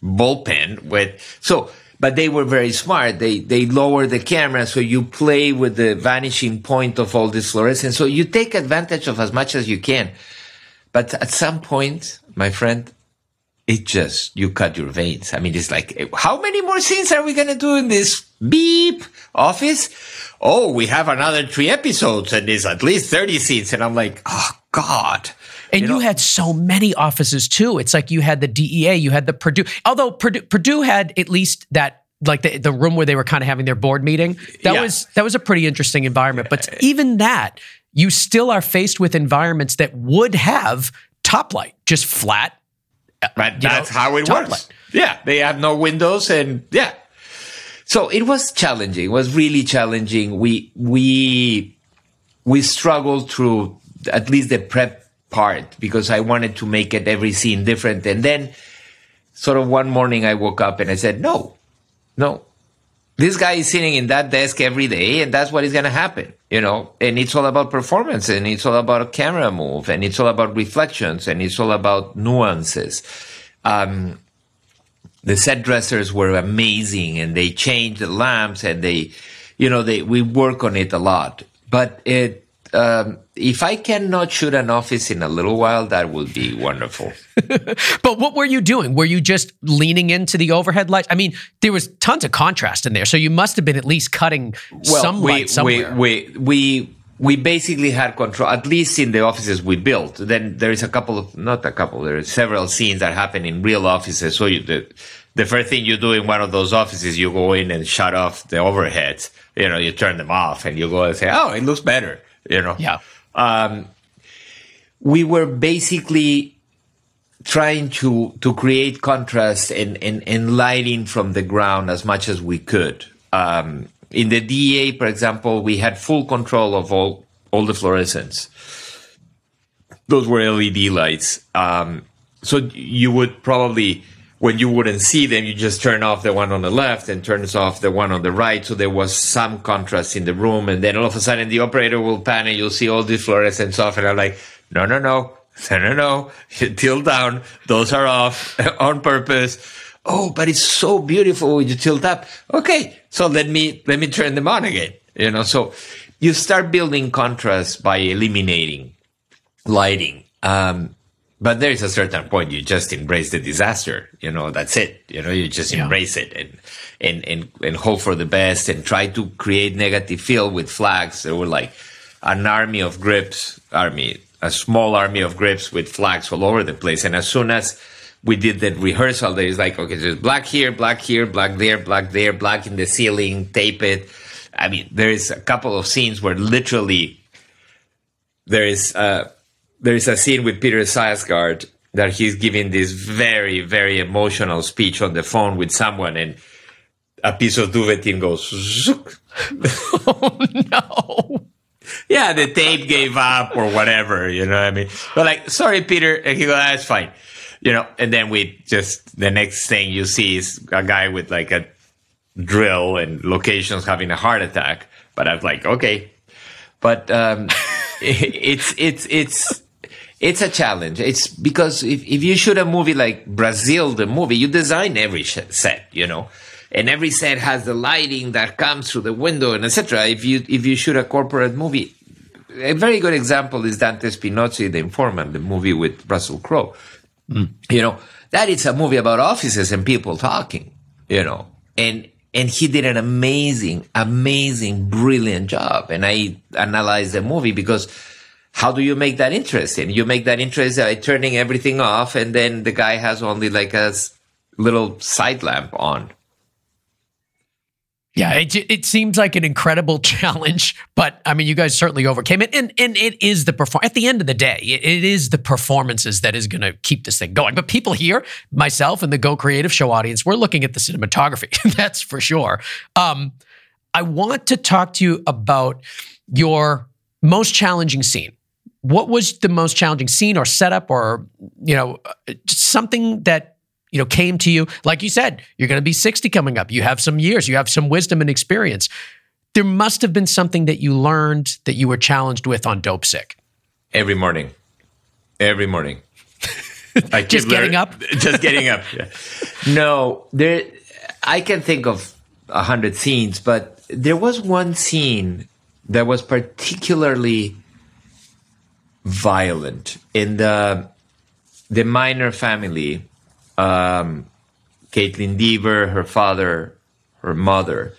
bullpen with so but they were very smart. They they lower the camera so you play with the vanishing point of all this fluorescence. So you take advantage of as much as you can. But at some point my friend it just you cut your veins. I mean it's like how many more scenes are we to do in this beep office? Oh we have another three episodes and there's at least 30 scenes. And i'm like oh god And you, know- had so many offices too. It's like you had the DEA, you had the Purdue. Although Purdue, Purdue had at least that, like the, the room where they were kind of having their board meeting. That Yeah. was that was a pretty interesting environment. But even that, you still are faced with environments that would have top light, just flat. Uh, but that's know, how it works. Yeah, they have no windows, and yeah. So it was challenging. It was really challenging. We we we struggled through at least the prep part because I wanted to make it every scene different. And then, sort of one morning, I woke up and I said, "No, no, this guy is sitting in that desk every day, and that's what is going to happen." You know, and it's all about performance, and it's all about a camera move, and it's all about reflections, and it's all about nuances. Um, the set dressers were amazing and they changed the lamps and they you know they we work on it a lot but it um, if i cannot shoot an office in a little while that would be wonderful But what were you doing? Were you just leaning into the overhead lights? I mean, there was tons of contrast in there, so you must have been at least cutting some we, light somewhere. we we we we basically had control at least in the offices we built then there is a couple of not a couple there are several scenes that happen in real offices so you, the the first thing you do in one of those offices you go in and shut off the overheads you know you turn them off and you go and say oh it looks better you know yeah. um, we were basically trying to to create contrast and, and, and lighting from the ground as much as we could. Um, in the DEA, for example, we had full control of all all the fluorescents. Those were LED lights. Um, so you would probably when you wouldn't see them, you just turn off the one on the left and turns off the one on the right. So there was some contrast in the room. And then all of a sudden the operator will pan and you'll see all these fluorescents off. And I'm like, no, no, no, no, no, no. Tilt down. Those are off on purpose. Oh, but it's so beautiful when you tilt up. Okay. So let me, let me turn them on again. You know, so you start building contrast by eliminating lighting. Um, but there is a certain point you just embrace the disaster. You know, that's it. You know, you just yeah. embrace it and, and, and, and hope for the best and try to create negative feel with flags. There were like an army of grips, army, a small army of grips with flags all over the place. And as soon as we did the rehearsal, there is like, okay, there's black here, black here, black there, black there, black in the ceiling, tape it. I mean, there is a couple of scenes where literally there is, uh, there is a scene with Peter Sarsgaard that he's giving this very, very emotional speech on the phone with someone, and a piece of duvetine goes. Zook. oh no! Yeah, the tape gave up or whatever. You know what I mean? But like, sorry, Peter, and he goes, "That's fine." You know, and then we just the next thing you see is a guy with like a drill and locations having a heart attack. But I was like, okay, but um, it's it's it's it's a challenge. It's because if, if you shoot a movie like Brazil, the movie, you design every set, you know, and every set has the lighting that comes through the window and etc. If you if you shoot a corporate movie, a very good example is Dante Spinotti, The Informant, the movie with Russell Crowe. Mm. You know, that is a movie about offices and people talking, you know, and and he did an amazing, amazing, brilliant job. And I analyzed the movie because how do you make that interesting? You make that interesting by turning everything off, and then the guy has only like a little side lamp on. Yeah, it, it seems like an incredible challenge, but I mean, you guys certainly overcame it, and and it is the perform. At the end of the day, it, it is the performances that is going to keep this thing going. But people here, myself and the Go Creative Show audience, we're looking at the cinematography. That's for sure. Um, I want to talk to you about your most challenging scene what was the most challenging scene or setup or you know something that you know came to you? Like you said you're going to be 60 coming up. You have some years. You have some wisdom and experience. There must have been something that you learned that you were challenged with on Dopesick every morning. Every morning. Just getting up? Just getting up yeah. no there i can think of a hundred scenes but there was one scene that was particularly violent. In the the Miner family, um, Kaitlyn Dever, her father, her mother,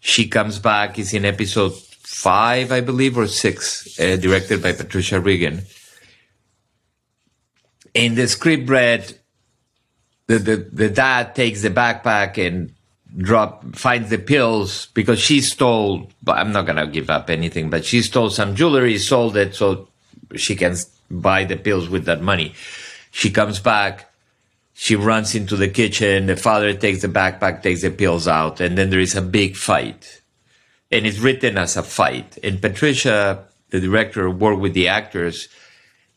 she comes back. Is in episode five, I believe, or six, uh, directed by Patricia Riggen. In the script read, the, the, the dad takes the backpack and drop finds the pills because she stole but i'm not gonna give up anything but she stole some jewelry sold it so she can buy the pills with that money. She comes back. She runs into the kitchen. The father takes the backpack, takes the pills out, and then there is a big fight. And it's written as a fight. And Patricia, the director, worked with the actors,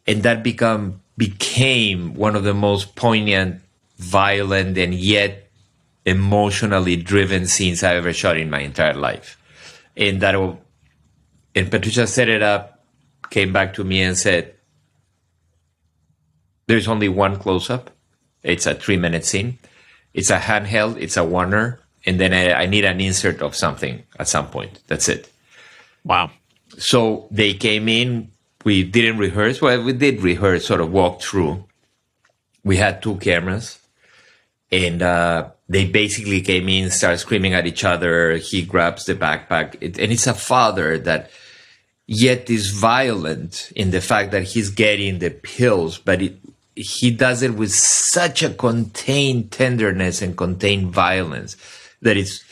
and that become became one of the most poignant, violent, and yet emotionally driven scenes I ever shot in my entire life. And that, and Patricia set it up came back to me and said, There's only one close up. It's a three minute scene. It's a handheld, it's a oner, and then I, I need an insert of something at some point. That's it. Wow. So they came in. We didn't rehearse. Well, we did rehearse, sort of walk through. We had two cameras, and uh, they basically came in, started screaming at each other. He grabs the backpack, it, and it's a father that yet is violent in the fact that he's getting the pills, but it, he does it with such a contained tenderness and contained violence that it's.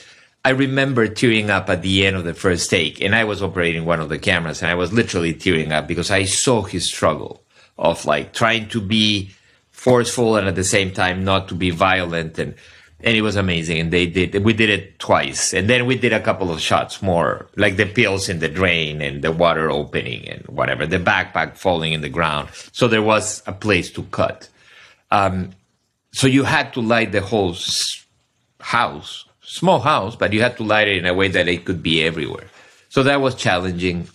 I remember tearing up at the end of the first take, and I was operating one of the cameras, and I was literally tearing up because I saw his struggle of like trying to be forceful and at the same time not to be violent and and it was amazing. And they did, we did it twice. And then we did a couple of shots more, like the pills in the drain and the water opening and whatever, the backpack falling in the ground. So there was a place to cut. Um, so you had to light the whole house, small house, but you had to light it in a way that it could be everywhere. So that was challenging.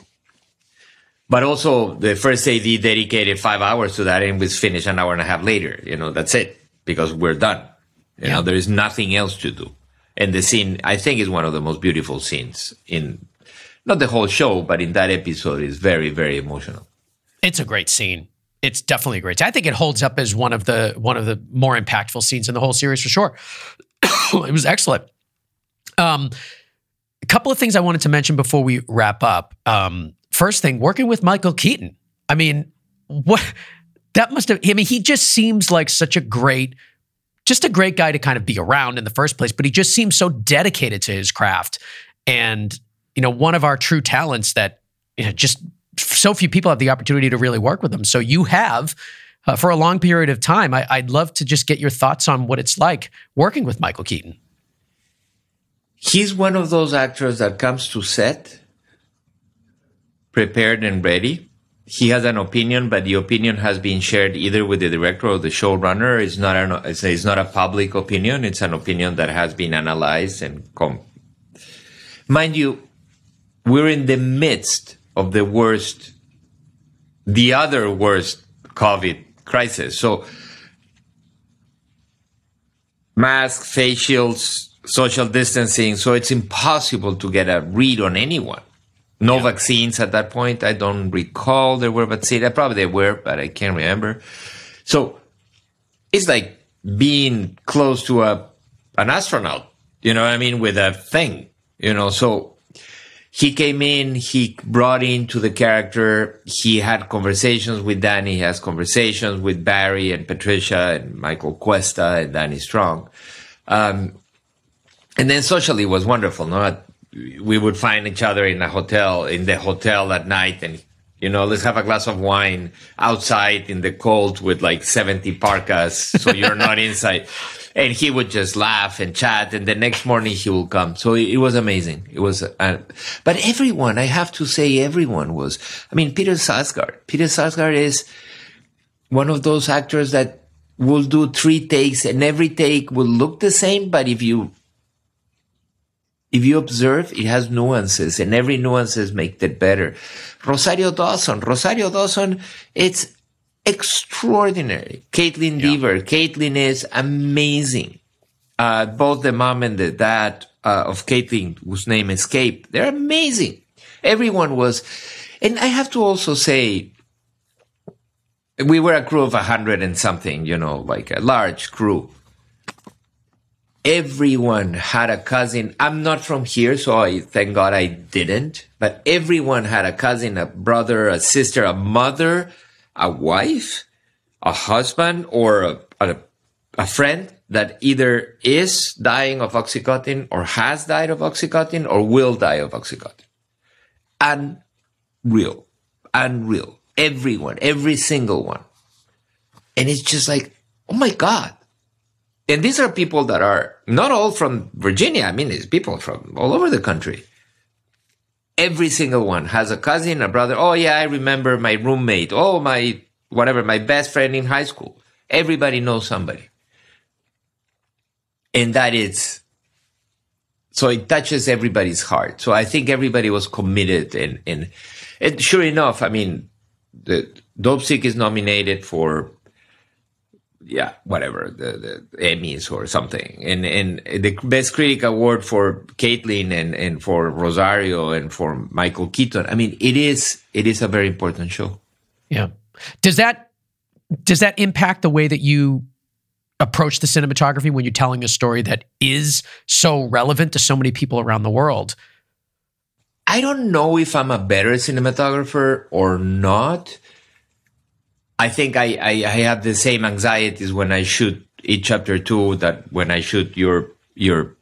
But also, the first AD dedicated five hours to that and was finished an hour and a half later. You know, that's it because we're done. You Yeah. know, there is nothing else to do. And the scene, I think, is one of the most beautiful scenes in not the whole show, but in that episode, is very, very emotional. It's a great scene. It's definitely a great. I think it holds up as one of the one of the more impactful scenes in the whole series for sure. it was excellent. Um, a couple of things I wanted to mention before we wrap up. Um, first thing, working with Michael Keaton. I mean, what that must have. I mean, he just seems like such a great, just a great guy to kind of be around in the first place. But he just seems so dedicated to his craft, and you know, one of our true talents that you know, just so few people have the opportunity to really work with him. So you have. Uh, for a long period of time, I, I'd love to just get your thoughts on what it's like working with Michael Keaton. He's one of those actors that comes to set prepared and ready. He has an opinion, but the opinion has been shared either with the director or the showrunner. It's not an, it's, it's not a public opinion. It's an opinion that has been analyzed and come. Mind you, we're in the midst of the worst, the other worst COVID crisis. So masks, face shields, social distancing. So it's impossible to get a read on anyone. No vaccines at that point. I don't recall there were vaccines. Probably there were, but I can't remember. So it's like being close to a an astronaut. You know what I mean? With a thing. You know, so he came in, he brought into the character, he had conversations with Danny, he has conversations with Barry and Patricia and Michael Cuesta and Danny Strong. Um, and then socially it was wonderful. No? We would find each other in a hotel, in the hotel at night and you know, let's have a glass of wine outside in the cold with like 70 parkas so you're not inside. And he would just laugh and chat. And the next morning he will come. So it, it was amazing. It was, uh, but everyone, I have to say everyone was, I mean, Peter Sarsgaard. Peter Sarsgaard is one of those actors that will do three takes and every take will look the same. But if you if you observe, it has nuances and every nuances make it better. Rosario Dawson, Rosario Dawson, it's extraordinary. Kaitlyn yeah. Dever, Kaitlyn is amazing. Uh, both the mom and the dad uh, of Kaitlyn, whose name escaped, they're amazing. Everyone was, and I have to also say, we were a crew of a hundred and something, you know, like a large crew everyone had a cousin. I'm not from here, so I thank God I didn't. But everyone had a cousin, a brother, a sister, a mother, a wife, a husband, or a, a, a friend that either is dying of Oxycontin or has died of Oxycontin or will die of Oxycontin. Unreal. Unreal. Everyone, every single one. And it's just like, oh my God and these are people that are not all from Virginia. I mean, it's people from all over the country. Every single one has a cousin, a brother. Oh, yeah, I remember my roommate. Oh, my, whatever, my best friend in high school. Everybody knows somebody. And that is, so it touches everybody's heart. So I think everybody was committed and, and, and sure enough, I mean, the Dopesick is nominated for yeah, whatever the, the Emmys or something, and and the best critic award for Kaitlyn and and for Rosario and for Michael Keaton. I mean, it is it is a very important show. Yeah. Does that does that impact the way that you approach the cinematography when you're telling a story that is so relevant to so many people around the world? I don't know if I'm a better cinematographer or not. I think I, I, I have the same anxieties when I shoot each chapter two that when I shoot your your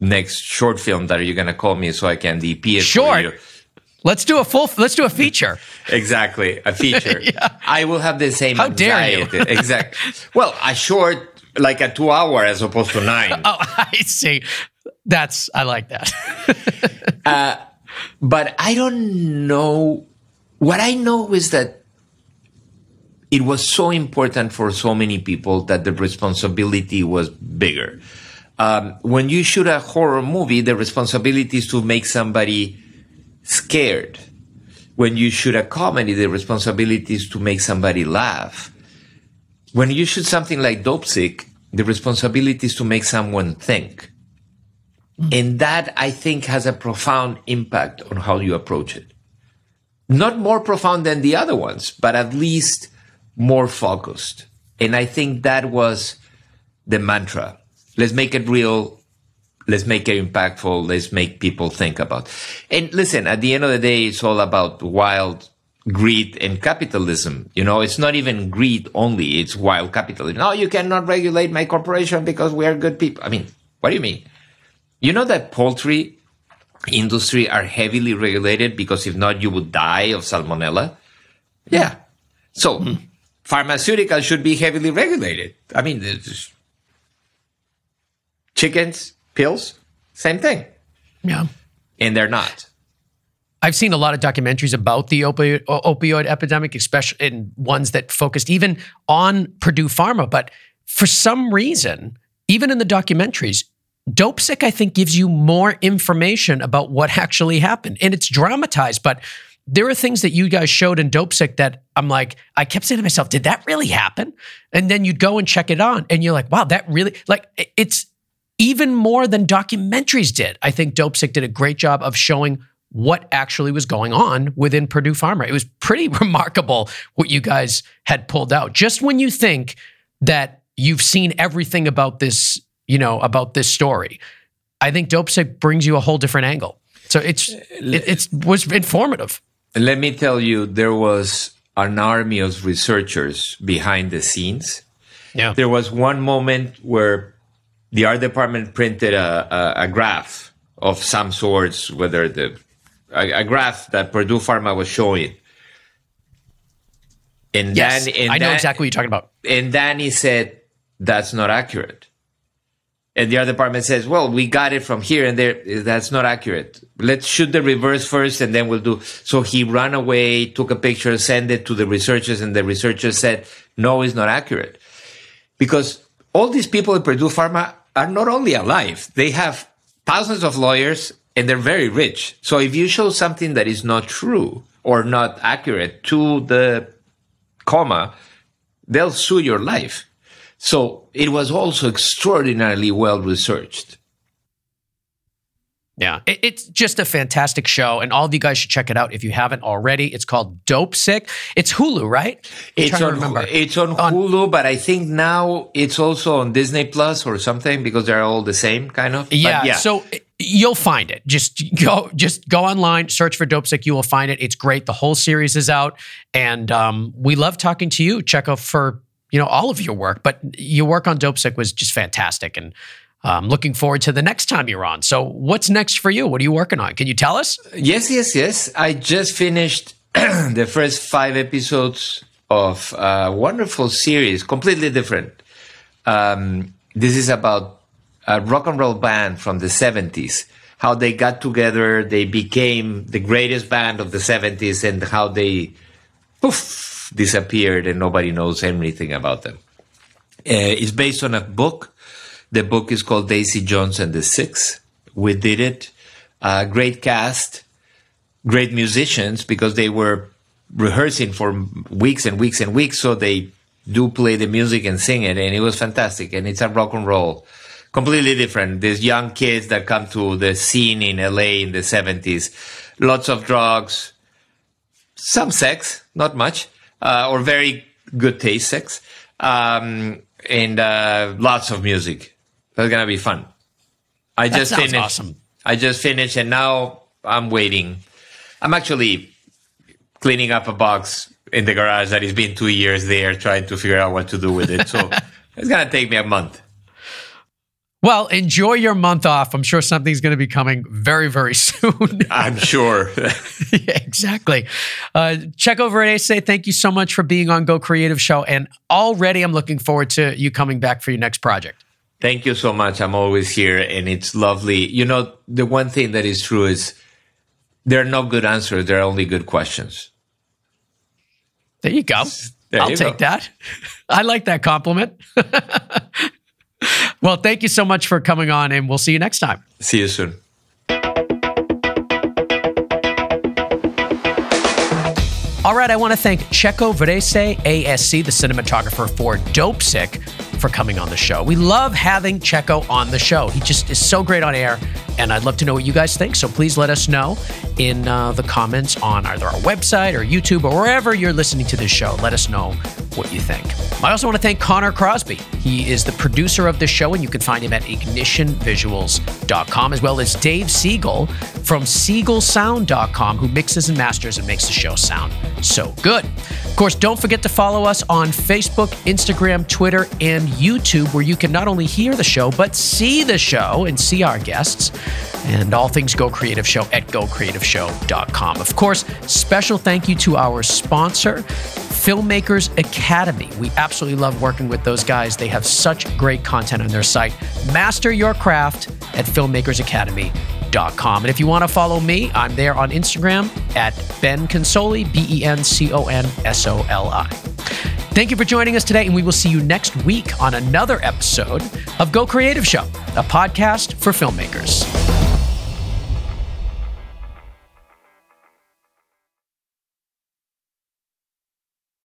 next short film that you're gonna call me so I can DP it. Short. Let's do a full. Let's do a feature. exactly, a feature. yeah. I will have the same. How anxiety. dare you? exactly. Well, a short, like a two hour as opposed to nine. oh, I see. That's I like that. uh, but I don't know. What I know is that it was so important for so many people that the responsibility was bigger. Um, when you shoot a horror movie, the responsibility is to make somebody scared. When you shoot a comedy, the responsibility is to make somebody laugh. When you shoot something like Dopesick, the responsibility is to make someone think. And that I think has a profound impact on how you approach it. Not more profound than the other ones, but at least more focused. And I think that was the mantra. Let's make it real. Let's make it impactful. Let's make people think about. And listen, at the end of the day, it's all about wild greed and capitalism. You know, it's not even greed only. It's wild capitalism. No, you cannot regulate my corporation because we are good people. I mean, what do you mean? You know that poultry industry are heavily regulated because if not, you would die of salmonella. Yeah. So mm. Pharmaceuticals should be heavily regulated. I mean, chickens, pills, same thing. Yeah. And they're not. I've seen a lot of documentaries about the opioid, opioid epidemic, especially in ones that focused even on Purdue Pharma. But for some reason, even in the documentaries, Dopesick, I think, gives you more information about what actually happened. And it's dramatized, but there are things that you guys showed in Dopesick that I'm like, I kept saying to myself, did that really happen? And then you'd go and check it on, and you're like, wow, that really, like, it's even more than documentaries did. I think Dopesick did a great job of showing what actually was going on within Purdue Pharma. It was pretty remarkable what you guys had pulled out. Just when you think that you've seen everything about this you know, about this story. I think Dopesick brings you a whole different angle. So it's uh, it it's, was informative. Let me tell you, there was an army of researchers behind the scenes. Yeah. There was one moment where the art department printed a, a, a graph of some sorts, whether the a, a, graph that Purdue Pharma was showing. And yes, then, and I know Dan, exactly what you're talking about. And Danny said, "That's not accurate." And the other department says, well, we got it from here and there. That's not accurate. Let's shoot the reverse first and then we'll do. So he ran away, took a picture, sent it to the researchers and the researchers said, no, it's not accurate. Because all these people at Purdue Pharma are not only alive, they have thousands of lawyers and they're very rich. So if you show something that is not true or not accurate to the comma, they'll sue your life. So it was also extraordinarily well researched. Yeah, it's just a fantastic show, and all of you guys should check it out if you haven't already. It's called Dopesick. It's Hulu, right? I'm it's on it's on, on Hulu, but I think now it's also on Disney Plus or something because they're all the same kind of. Yeah, yeah. So you'll find it. Just go, just go online, search for Dopesick. You will find it. It's great. The whole series is out, and um, we love talking to you. Check out for you know, all of your work, but your work on Dopesick was just fantastic. And I'm um, looking forward to the next time you're on. So, what's next for you? What are you working on? Can you tell us? Yes, yes, yes. I just finished the first five episodes of a wonderful series, completely different. Um, this is about a rock and roll band from the 70s, how they got together, they became the greatest band of the 70s, and how they poof, disappeared and nobody knows anything about them. Uh, it's based on a book. The book is called Daisy Jones and the Six. We did it. Uh, great cast, great musicians because they were rehearsing for weeks and weeks and weeks. So they do play the music and sing it, and it was fantastic. And it's a rock and roll, completely different. These young kids that come to the scene in LA in the 70s, lots of drugs, some sex, not much, uh, or very good taste sex, um, and uh, lots of music. That's gonna be fun. I that just finished. Awesome. I just finished, and now I'm waiting. I'm actually cleaning up a box in the garage that has been two years there, trying to figure out what to do with it. So it's gonna take me a month. Well, enjoy your month off. I'm sure something's going to be coming very, very soon. I'm sure. yeah, exactly. Uh, Checo Varese. Thank you so much for being on Go Creative Show. And already I'm looking forward to you coming back for your next project. Thank you so much. I'm always here and it's lovely. You know, the one thing that is true is there are no good answers, there are only good questions. There you go. There I'll you take go. that. I like that compliment. Well, thank you so much for coming on, and we'll see you next time. See you soon. All right, I want to thank Checo Varese, ASC, the cinematographer for Dopesick, for coming on the show. We love having Checo on the show. He just is so great on air, and I'd love to know what you guys think. So please let us know in uh, the comments on either our website or YouTube or wherever you're listening to this show. Let us know what you think. I also want to thank Connor Crosby. He is the producer of the show, and you can find him at ignitionvisuals.com, as well as Dave Siegel from siegelsound.com, who mixes and masters and makes the show sound so good. Of course, don't forget to follow us on Facebook, Instagram, Twitter, and YouTube, where you can not only hear the show, but see the show and see our guests. And all things Go Creative Show at gocreativeshow.com. Of course, special thank you to our sponsor, Filmmakers Academy. We absolutely love working with those guys. They have such great content on their site. Master your craft at filmmakersacademy.com. And if you want to follow me, I'm there on Instagram at Ben Consoli, B E N C O N S O L I. Thank you for joining us today, and we will see you next week on another episode of Go Creative Show, a podcast for filmmakers.